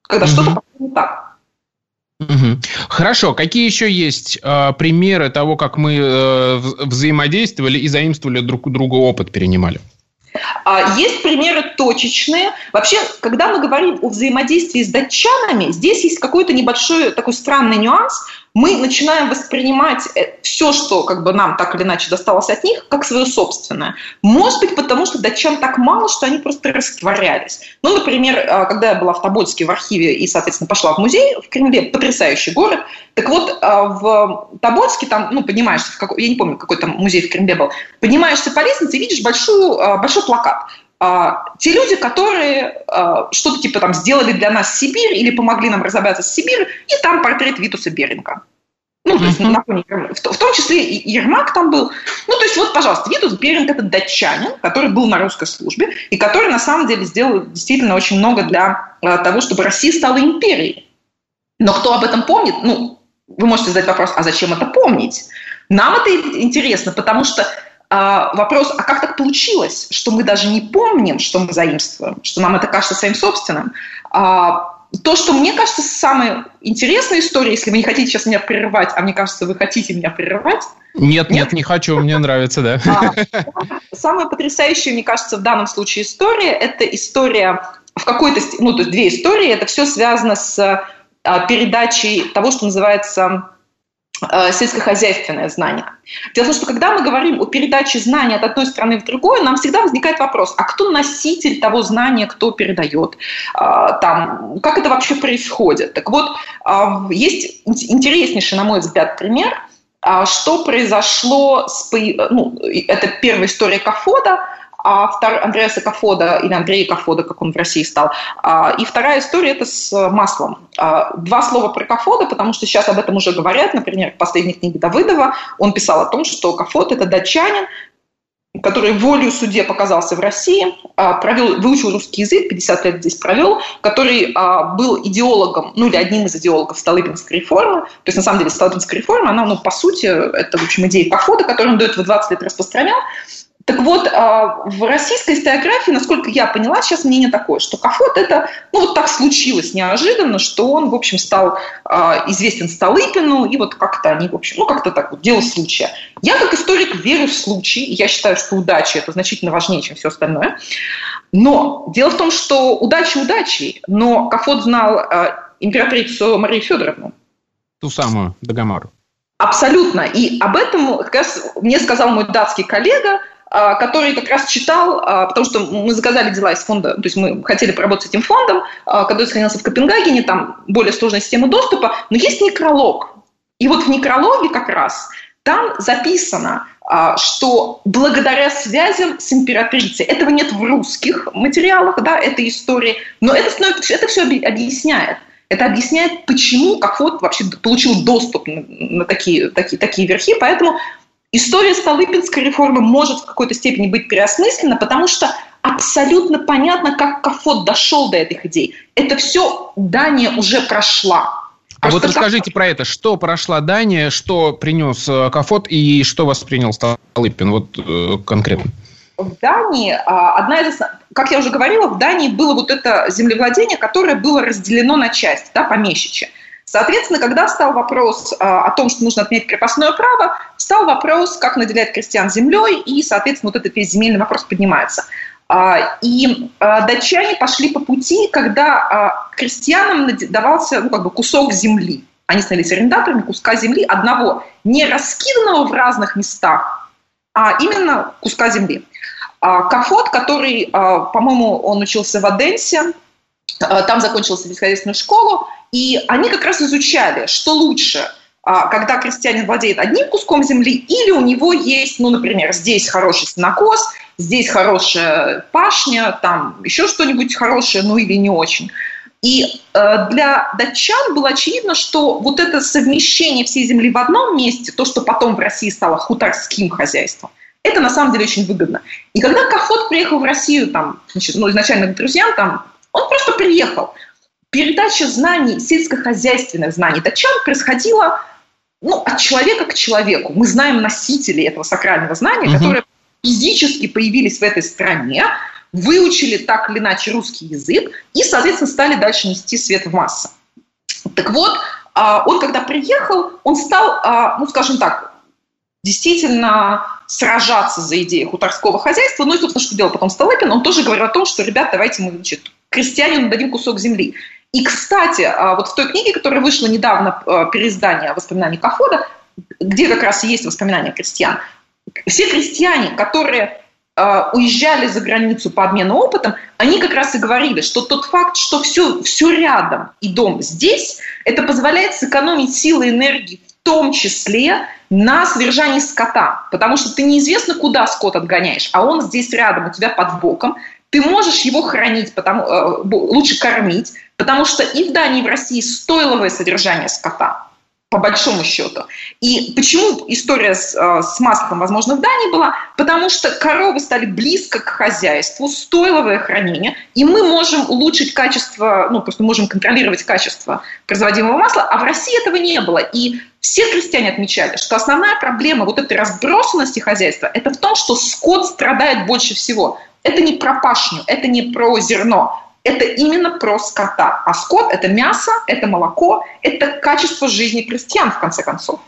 когда mm-hmm. что-то пошло не так. Хорошо. Какие еще есть э, примеры того, как мы э, взаимодействовали и заимствовали друг у друга опыт, перенимали? А, есть примеры точечные. Вообще, когда мы говорим о взаимодействии с датчанами, здесь есть какой-то небольшой такой странный нюанс мы начинаем воспринимать э, все, что как бы нам так или иначе досталось от них, как свое собственное. Может быть, потому что датчан так мало, что они просто растворялись. Ну, например, э, когда я была в Тобольске в архиве и, соответственно, пошла в музей в Кремле, потрясающий город, так вот, э, в Тобольске там, ну, поднимаешься, в какой, я не помню, какой там музей в Кремле был, поднимаешься по лестнице и видишь большую, большой плакат а, те люди, которые а, что-то типа там сделали для нас Сибирь или помогли нам разобраться с Сибирью, и там портрет Витуса Беринга. Ну, то есть на фоне, в, в том числе и Ермак там был. Ну, то есть вот, пожалуйста, Витус Беринг – это датчанин, который был на русской службе и который на самом деле сделал действительно очень много для а, того, чтобы Россия стала империей. Но кто об этом помнит? Ну, вы можете задать вопрос, а зачем это помнить? Нам это интересно, потому что а, вопрос, а как так получилось, что мы даже не помним, что мы заимствуем, что нам это кажется своим собственным. А, то, что мне кажется самой интересной историей, если вы не хотите сейчас меня прерывать, а мне кажется, вы хотите меня прерывать. Нет, нет, нет не хочу, мне нравится, да. А, самая потрясающая, мне кажется, в данном случае история – это история в какой-то, ну, то есть две истории, это все связано с передачей того, что называется сельскохозяйственное знание. Дело в том, что когда мы говорим о передаче знаний от одной страны в другую, нам всегда возникает вопрос, а кто носитель того знания, кто передает, а, там, как это вообще происходит. Так вот, а, есть интереснейший, на мой взгляд, пример, что произошло с... Ну, это первая история Кафода, а втор... Андреаса Кафода или Андрея Кафода, как он в России стал. А, и вторая история – это с маслом. А, два слова про Кафода, потому что сейчас об этом уже говорят. Например, в последней книге Давыдова он писал о том, что Кафод – это датчанин, который волю суде показался в России, а, провел, выучил русский язык, 50 лет здесь провел, который был идеологом, ну или одним из идеологов Столыпинской реформы. То есть, на самом деле, Столыпинская реформа, она, ну, по сути, это, в общем, идея Кафода, которую он до этого 20 лет распространял. Так вот, а, в российской историографии, насколько я поняла, сейчас мнение такое, что Кафот это, ну вот так случилось неожиданно, что он, в общем, стал а, известен Столыпину, и вот как-то они, в общем, ну как-то так вот, дело случая. Я как историк верю в случай, я считаю, что удача это значительно важнее, чем все остальное. Но дело в том, что удача удачей, но Кафот знал а, императрицу Марию Федоровну. Ту самую, Дагомару. Абсолютно. И об этом как раз мне сказал мой датский коллега – который как раз читал, а, потому что мы заказали дела из фонда, то есть мы хотели поработать с этим фондом, а, который сохранился в Копенгагене, там более сложная система доступа, но есть некролог. И вот в некрологе как раз там записано, что благодаря связям с императрицей, этого нет в русских материалах, да, этой истории, но это, это все объясняет. Это объясняет, почему Кахот вообще получил доступ на такие, такие, такие верхи. Поэтому история Столыпинской реформы может в какой-то степени быть переосмыслена, потому что абсолютно понятно, как Кафот дошел до этих идей. Это все Дания уже прошла. А вот расскажите как... про это. Что прошла Дания, что принес э, Кафот и что воспринял Столыпин вот э, конкретно? В Дании, а, одна из, как я уже говорила, в Дании было вот это землевладение, которое было разделено на части, да, помещичье. Соответственно, когда встал вопрос а, о том, что нужно отменять крепостное право, встал вопрос, как наделять крестьян землей, и, соответственно, вот этот весь земельный вопрос поднимается. А, и датчане пошли по пути, когда крестьянам давался ну, как бы кусок земли. Они становились арендаторами куска земли одного, не раскиданного в разных местах, а именно куска земли. А, Кафот, который, а, по-моему, он учился в Одессе, а, там закончил сельскохозяйственную школу, и они как раз изучали, что лучше, когда крестьянин владеет одним куском земли, или у него есть, ну, например, здесь хороший сенокос, здесь хорошая пашня, там еще что-нибудь хорошее, ну или не очень. И э, для датчан было очевидно, что вот это совмещение всей земли в одном месте, то, что потом в России стало хуторским хозяйством – это на самом деле очень выгодно. И когда Кахот приехал в Россию, там, значит, ну, изначально к друзьям, там, он просто приехал. Передача знаний, сельскохозяйственных знаний датчан происходила ну, от человека к человеку. Мы знаем носителей этого сакрального знания, угу. которые физически появились в этой стране, выучили так или иначе русский язык и, соответственно, стали дальше нести свет в массы. Так вот, а, он когда приехал, он стал, а, ну, скажем так, действительно сражаться за идею хуторского хозяйства. Ну и, собственно, что делал потом Столыпин, он тоже говорил о том, что, ребят, давайте мы, значит, крестьянину дадим кусок земли. И, кстати, а, вот в той книге, которая вышла недавно, а, переиздание воспоминаний Кафода, где как раз есть воспоминания крестьян, все крестьяне, которые а, уезжали за границу по обмену опытом, они как раз и говорили, что тот факт, что все, все рядом и дом здесь, это позволяет сэкономить силы и энергии в том числе на содержании скота, потому что ты неизвестно, куда скот отгоняешь, а он здесь рядом, у тебя под боком, ты можешь его хранить, потому, э, лучше кормить, потому что и в Дании, и в России стоиловое содержание скота по большому счету. И почему история с, э, с маслом, возможно, в Дании была? Потому что коровы стали близко к хозяйству, стоиловое хранение, и мы можем улучшить качество, ну, просто можем контролировать качество производимого масла, а в России этого не было. И все крестьяне отмечали, что основная проблема вот этой разбросанности хозяйства – это в том, что скот страдает больше всего. Это не про пашню, это не про зерно, это именно про скота. А скот – это мясо, это молоко, это качество жизни крестьян, в конце концов.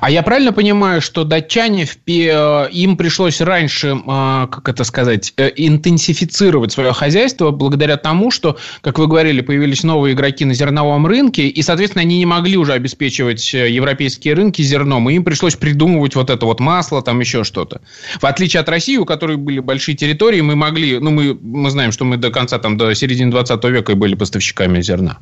А я правильно понимаю, что датчане, э, им пришлось раньше, э, как это сказать, э, интенсифицировать свое хозяйство благодаря тому, что, как вы говорили, появились новые игроки на зерновом рынке, и, соответственно, они не могли уже обеспечивать европейские рынки зерном, и им пришлось придумывать вот это вот масло, там еще что-то. В отличие от России, у которой были большие территории, мы могли, ну, мы, мы знаем, что мы до конца, там, до середины 20 века были поставщиками зерна.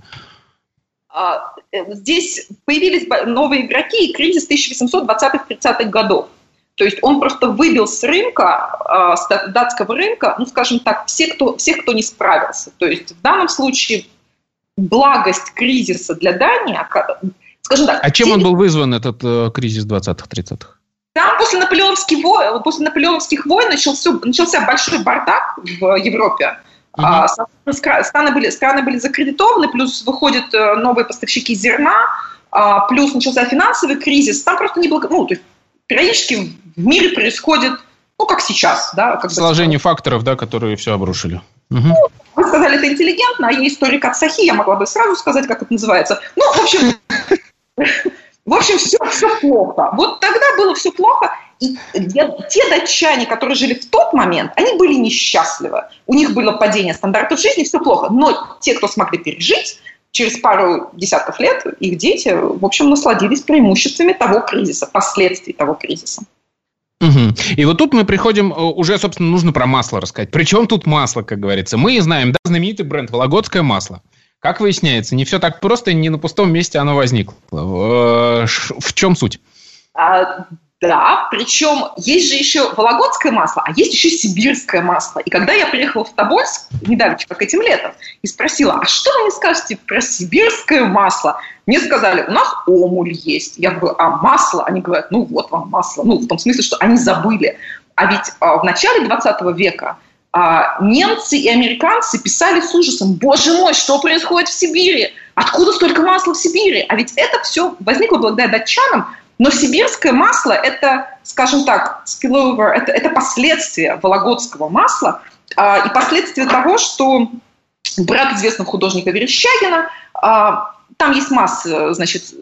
А, э, здесь появились новые игроки и кризис 1820-30-х годов. То есть он просто выбил с рынка, а, с датского рынка, ну, скажем так, все, кто, всех, кто не справился. То есть в данном случае благость кризиса для Дании, скажем так... А чем он был вызван, этот э, кризис 20-30-х? Там после наполеонских войн, после наполеоновских войн начался, начался большой бардак в Европе. Угу. Страны, были, страны были закредитованы, плюс выходят э, новые поставщики зерна, а, плюс начался финансовый кризис. Там просто не было... Ну, то есть периодически в мире происходит, ну, как сейчас. Да, как Сложение бы, факторов, да, которые все обрушили. Угу. Ну, вы сказали это интеллигентно, а я историк от Сахи, я могла бы сразу сказать, как это называется. Ну, в общем, в общем, все, все плохо. Вот тогда было все плохо, и те датчане, которые жили в тот момент, они были несчастливы. У них было падение стандартов жизни, все плохо. Но те, кто смогли пережить, через пару десятков лет их дети, в общем, насладились преимуществами того кризиса, последствий того кризиса. Угу. И вот тут мы приходим, э, уже, собственно, нужно про масло рассказать. Причем тут масло, как говорится? Мы знаем, да, знаменитый бренд «Вологодское масло». Как выясняется, не все так просто, не на пустом месте оно возникло. Э, в чем суть? А, да, причем есть же еще вологодское масло, а есть еще сибирское масло. И когда я приехала в Тобольск, недавно, как этим летом, и спросила, а что вы мне скажете про сибирское масло? Мне сказали, у нас омуль есть. Я говорю, а масло? Они говорят, ну вот вам масло. Ну, в том смысле, что они забыли. А ведь а, в начале 20 века а, немцы и американцы писали с ужасом, боже мой, что происходит в Сибири? Откуда столько масла в Сибири? А ведь это все возникло благодаря датчанам, но сибирское масло – это, скажем так, spillover, это, это последствия вологодского масла а, и последствия того, что брат известного художника Верещагина, а, там есть масса, значит,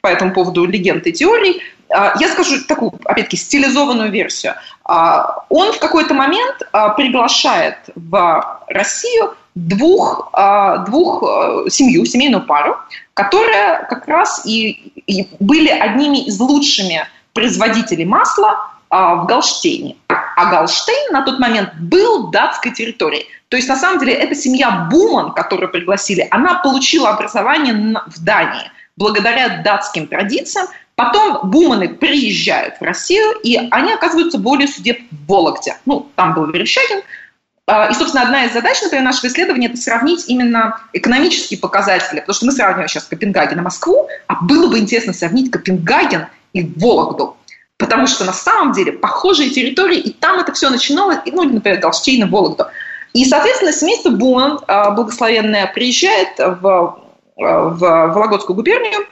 по этому поводу легенд и теорий. А, я скажу такую, опять-таки, стилизованную версию. А, он в какой-то момент а, приглашает в Россию двух, а, двух э, семью, семейную пару, которые как раз и, и были одними из лучшими производителей масла а, в Галштейне. А Галштейн на тот момент был датской территорией. То есть, на самом деле, эта семья Буман, которую пригласили, она получила образование в Дании благодаря датским традициям. Потом Буманы приезжают в Россию, и они оказываются более судеб в Вологде. Ну, там был Верещагин, и, собственно, одна из задач, например, нашего исследования – это сравнить именно экономические показатели, потому что мы сравниваем сейчас Копенгаген и Москву, а было бы интересно сравнить Копенгаген и Вологду, потому что на самом деле похожие территории, и там это все начиналось, ну, например, Галштейн и Вологду. И, соответственно, семейство Буман, а, благословенное, приезжает в, в Вологодскую губернию,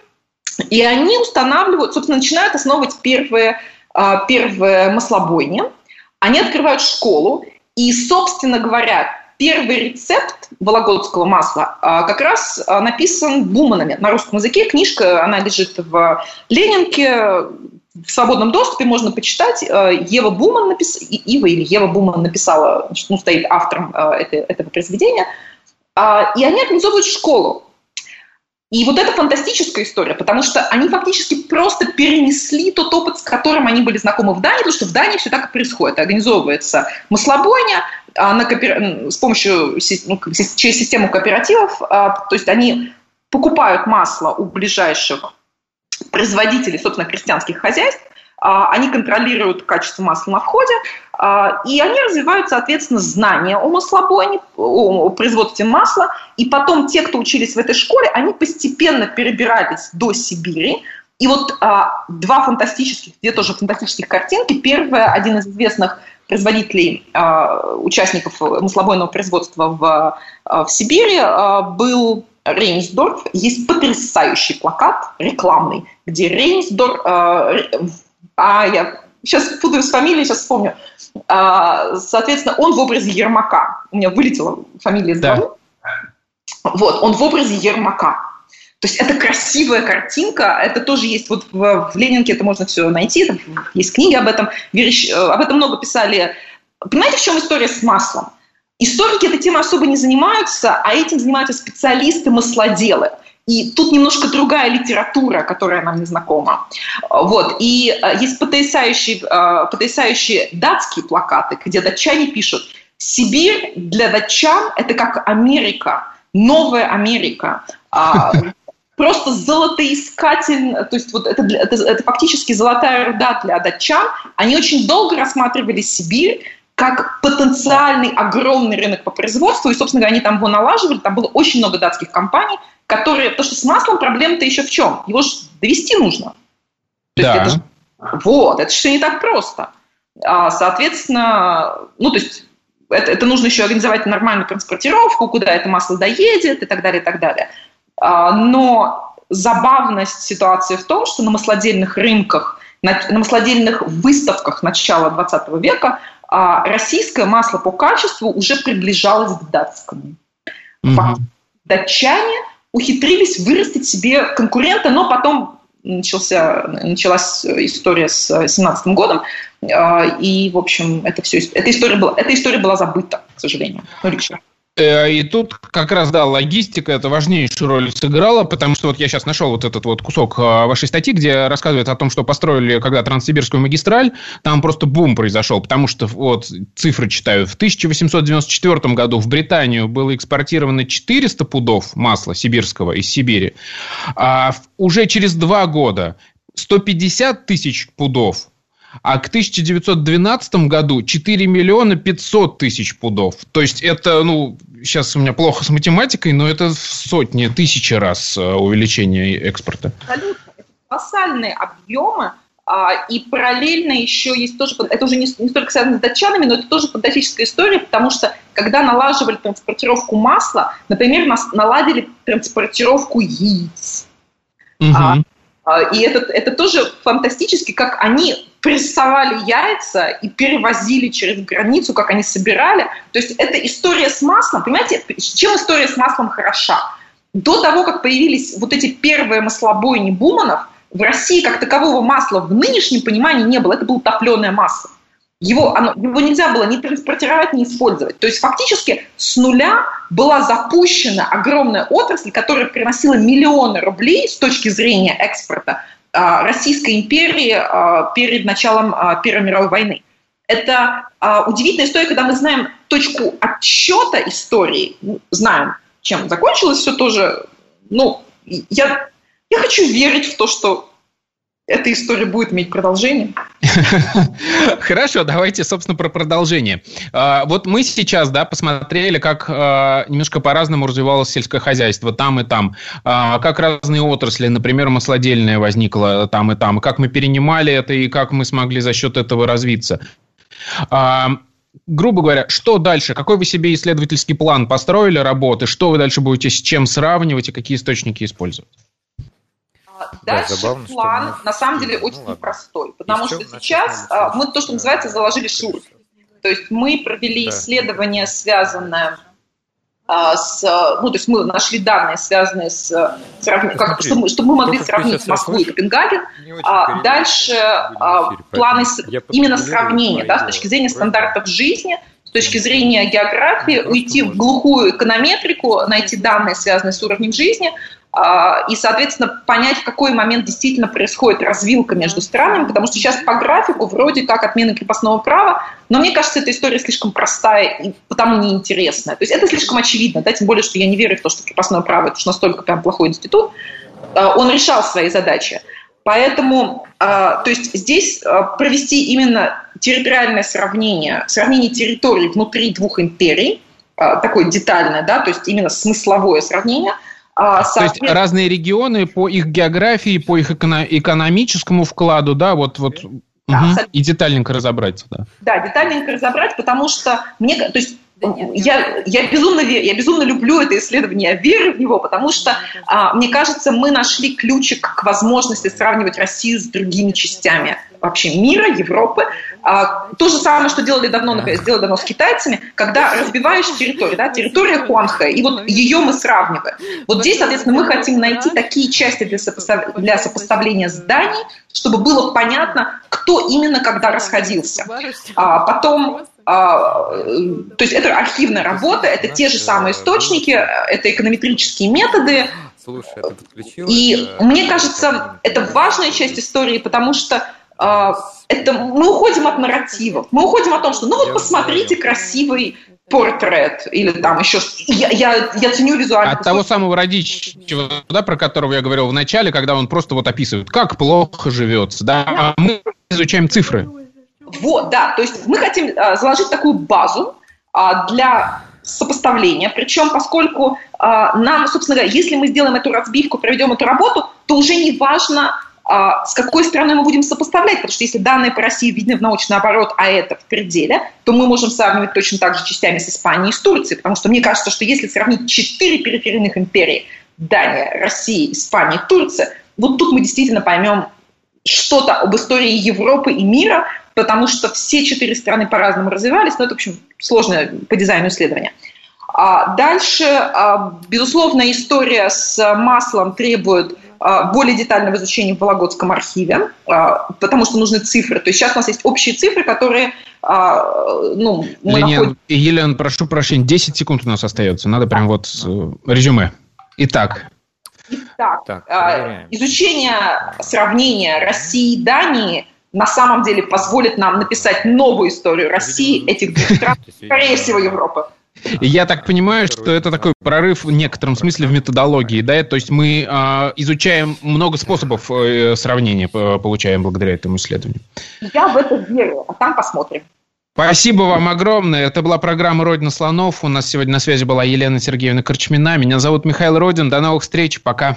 и они устанавливают, собственно, начинают основывать первые, а, первые маслобойни. Они открывают школу, и, собственно говоря, первый рецепт вологодского масла а, как раз а, написан Буманами на русском языке. Книжка, она лежит в Ленинке, в свободном доступе можно почитать. А, Ева Буман написала, Ива или Ева Буман написала, ну, стоит автором этого произведения. И они организовывают школу и вот это фантастическая история, потому что они фактически просто перенесли тот опыт, с которым они были знакомы в Дании, потому что в Дании все так и происходит. Организовывается маслобойня а, на коопер... с помощью ну, через систему кооперативов, а, то есть они покупают масло у ближайших производителей, собственно, крестьянских хозяйств, они контролируют качество масла на входе, а, и они развивают, соответственно, знания о маслобойне, о производстве масла. И потом те, кто учились в этой школе, они постепенно перебирались до Сибири. И вот а, два фантастических, две тоже фантастических картинки. Первая, один из известных производителей, участников маслобойного производства в, в Сибири был Рейнсдорф. Есть потрясающий плакат рекламный, где Рейнсдорф а я сейчас путаю с фамилией, сейчас вспомню. А, соответственно, он в образе Ермака. У меня вылетела фамилия из головы. Да. Вот, он в образе Ермака. То есть это красивая картинка, это тоже есть вот в, в Ленинке, это можно все найти, там есть книги об этом, Верещ, э, об этом много писали. Понимаете, в чем история с маслом? Историки этой темой особо не занимаются, а этим занимаются специалисты-маслоделы. И тут немножко другая литература, которая нам не знакома. Вот. И э, есть потрясающие, э, потрясающие датские плакаты, где датчане пишут «Сибирь для датчан – это как Америка, новая Америка». А, просто золотоискатель, то есть вот это, это, это фактически золотая руда для датчан. Они очень долго рассматривали Сибирь как потенциальный огромный рынок по производству, и, собственно говоря, они там его налаживали, там было очень много датских компаний, которые... Потому что с маслом проблема-то еще в чем? Его же довести нужно. То да. это же, вот, это все не так просто. А, соответственно, ну, то есть это, это нужно еще организовать нормальную транспортировку, куда это масло доедет и так далее, и так далее. А, но забавность ситуации в том, что на маслодельных рынках, на, на маслодельных выставках начала 20 века а, российское масло по качеству уже приближалось к датскому. Mm-hmm. Датчане ухитрились вырастить себе конкурента, но потом начался, началась история с 17 годом, а, и, в общем, это все, эта история была, эта история была забыта, к сожалению. Ну, Э, и тут как раз, да, логистика это важнейшую роль сыграла, потому что вот я сейчас нашел вот этот вот кусок а, вашей статьи, где рассказывает о том, что построили когда Транссибирскую магистраль, там просто бум произошел, потому что вот цифры читаю. В 1894 году в Британию было экспортировано 400 пудов масла сибирского из Сибири, а уже через два года 150 тысяч пудов а к 1912 году 4 миллиона 500 тысяч пудов. То есть это, ну, сейчас у меня плохо с математикой, но это в сотни, тысячи раз э, увеличение экспорта. Абсолютно. Это колоссальные объемы. А, и параллельно еще есть тоже, это уже не, не столько связано с датчанами, но это тоже фантастическая история, потому что когда налаживали транспортировку масла, например, нас наладили транспортировку яиц. Угу. А, и это, это тоже фантастически, как они прессовали яйца и перевозили через границу, как они собирали. То есть это история с маслом. Понимаете, чем история с маслом хороша? До того, как появились вот эти первые маслобойни Буманов, в России как такового масла в нынешнем понимании не было. Это было топленое масло. Его, оно, его нельзя было ни транспортировать, ни использовать. То есть фактически с нуля была запущена огромная отрасль, которая приносила миллионы рублей с точки зрения экспорта а, Российской империи а, перед началом а, Первой мировой войны. Это удивительная история, когда мы знаем точку отсчета истории, ну, знаем, чем закончилось все тоже. Ну, я, я хочу верить в то, что эта история будет иметь продолжение. Хорошо, давайте, собственно, про продолжение. А, вот мы сейчас, да, посмотрели, как а, немножко по-разному развивалось сельское хозяйство там и там, а, как разные отрасли, например, маслодельная возникла там и там, как мы перенимали это и как мы смогли за счет этого развиться грубо говоря, что дальше? Какой вы себе исследовательский план построили работы? Что вы дальше будете с чем сравнивать и какие источники использовать? Дальше да, забавно, план на самом деле очень ну, непростой, потому что сейчас а, мы то, что называется, заложили шур. То есть мы провели да. исследование, связанное а, с, ну, то есть мы нашли данные, связанные с, сравни, как, чтобы, мы, чтобы мы могли сравнить Москву и Копенгаген. А, дальше а, планы с, именно сравнения, да, с точки зрения стандартов жизни, с точки зрения географии, уйти в глухую эконометрику, найти данные, связанные с уровнем жизни, а, и, соответственно, понять, в какой момент действительно происходит развилка между странами, потому что сейчас по графику вроде как отмена крепостного права, но мне кажется, эта история слишком простая и потому неинтересная. То есть это слишком очевидно, да, тем более, что я не верю в то, что крепостное право – это уж настолько прям плохой институт. А, он решал свои задачи. Поэтому, а, то есть здесь провести именно территориальное сравнение, сравнение территорий внутри двух империй, такое детальное, да, то есть именно смысловое сравнение – а, То есть разные регионы по их географии, по их экономическому вкладу, да, вот, вот да, угу. И детальненько разобрать, да. Да, детальненько разобрать, потому что мне, то есть я, я, безумно, я безумно люблю это исследование, я верю в него, потому что, а, мне кажется, мы нашли ключик к возможности сравнивать Россию с другими частями вообще мира, Европы. А, то же самое, что делали давно, например, сделали давно с китайцами, когда разбиваешь территорию, да, территория Хуанхэ, и вот ее мы сравниваем. Вот здесь, соответственно, мы хотим найти такие части для, сопостав... для сопоставления зданий, чтобы было понятно, кто именно когда расходился. А потом то есть это архивная работа, это те же самые источники, это эконометрические методы. Слушай, ты подключил? И мне кажется, это важная часть истории, потому что а, это мы уходим от нарративов, мы уходим от том, что ну вот посмотрите красивый портрет или там еще я, я, я ценю визуально. От того самого Радичева, да, про которого я говорил в начале, когда он просто вот описывает, как плохо живется, да, а мы изучаем цифры. Вот, да, то есть мы хотим а, заложить такую базу а, для сопоставления, причем поскольку а, нам, собственно говоря, если мы сделаем эту разбивку, проведем эту работу, то уже не важно, а, с какой страной мы будем сопоставлять, потому что если данные по России видны в научный оборот, а это в пределе, то мы можем сравнивать точно так же частями с Испанией и с Турцией, потому что мне кажется, что если сравнить четыре периферийных империи, Дания, Россия, Испания, Турция, вот тут мы действительно поймем что-то об истории Европы и мира, потому что все четыре страны по-разному развивались, но это, в общем, сложное по дизайну исследование. А дальше, а, безусловно, история с маслом требует а, более детального изучения в Вологодском архиве, а, потому что нужны цифры. То есть сейчас у нас есть общие цифры, которые ну, мы Ленин, находим... Елена, прошу прощения, 10 секунд у нас остается. Надо прям вот э, резюме. Итак. Итак, так, изучение сравнения России и Дании на самом деле позволит нам написать новую историю России, этих двух стран, скорее всего, Европы. Я так понимаю, что это такой прорыв в некотором смысле в методологии, да, то есть мы э, изучаем много способов э, сравнения, э, получаем благодаря этому исследованию. Я в это верю, а там посмотрим. Спасибо вам огромное. Это была программа «Родина слонов». У нас сегодня на связи была Елена Сергеевна Корчмина. Меня зовут Михаил Родин. До новых встреч. Пока.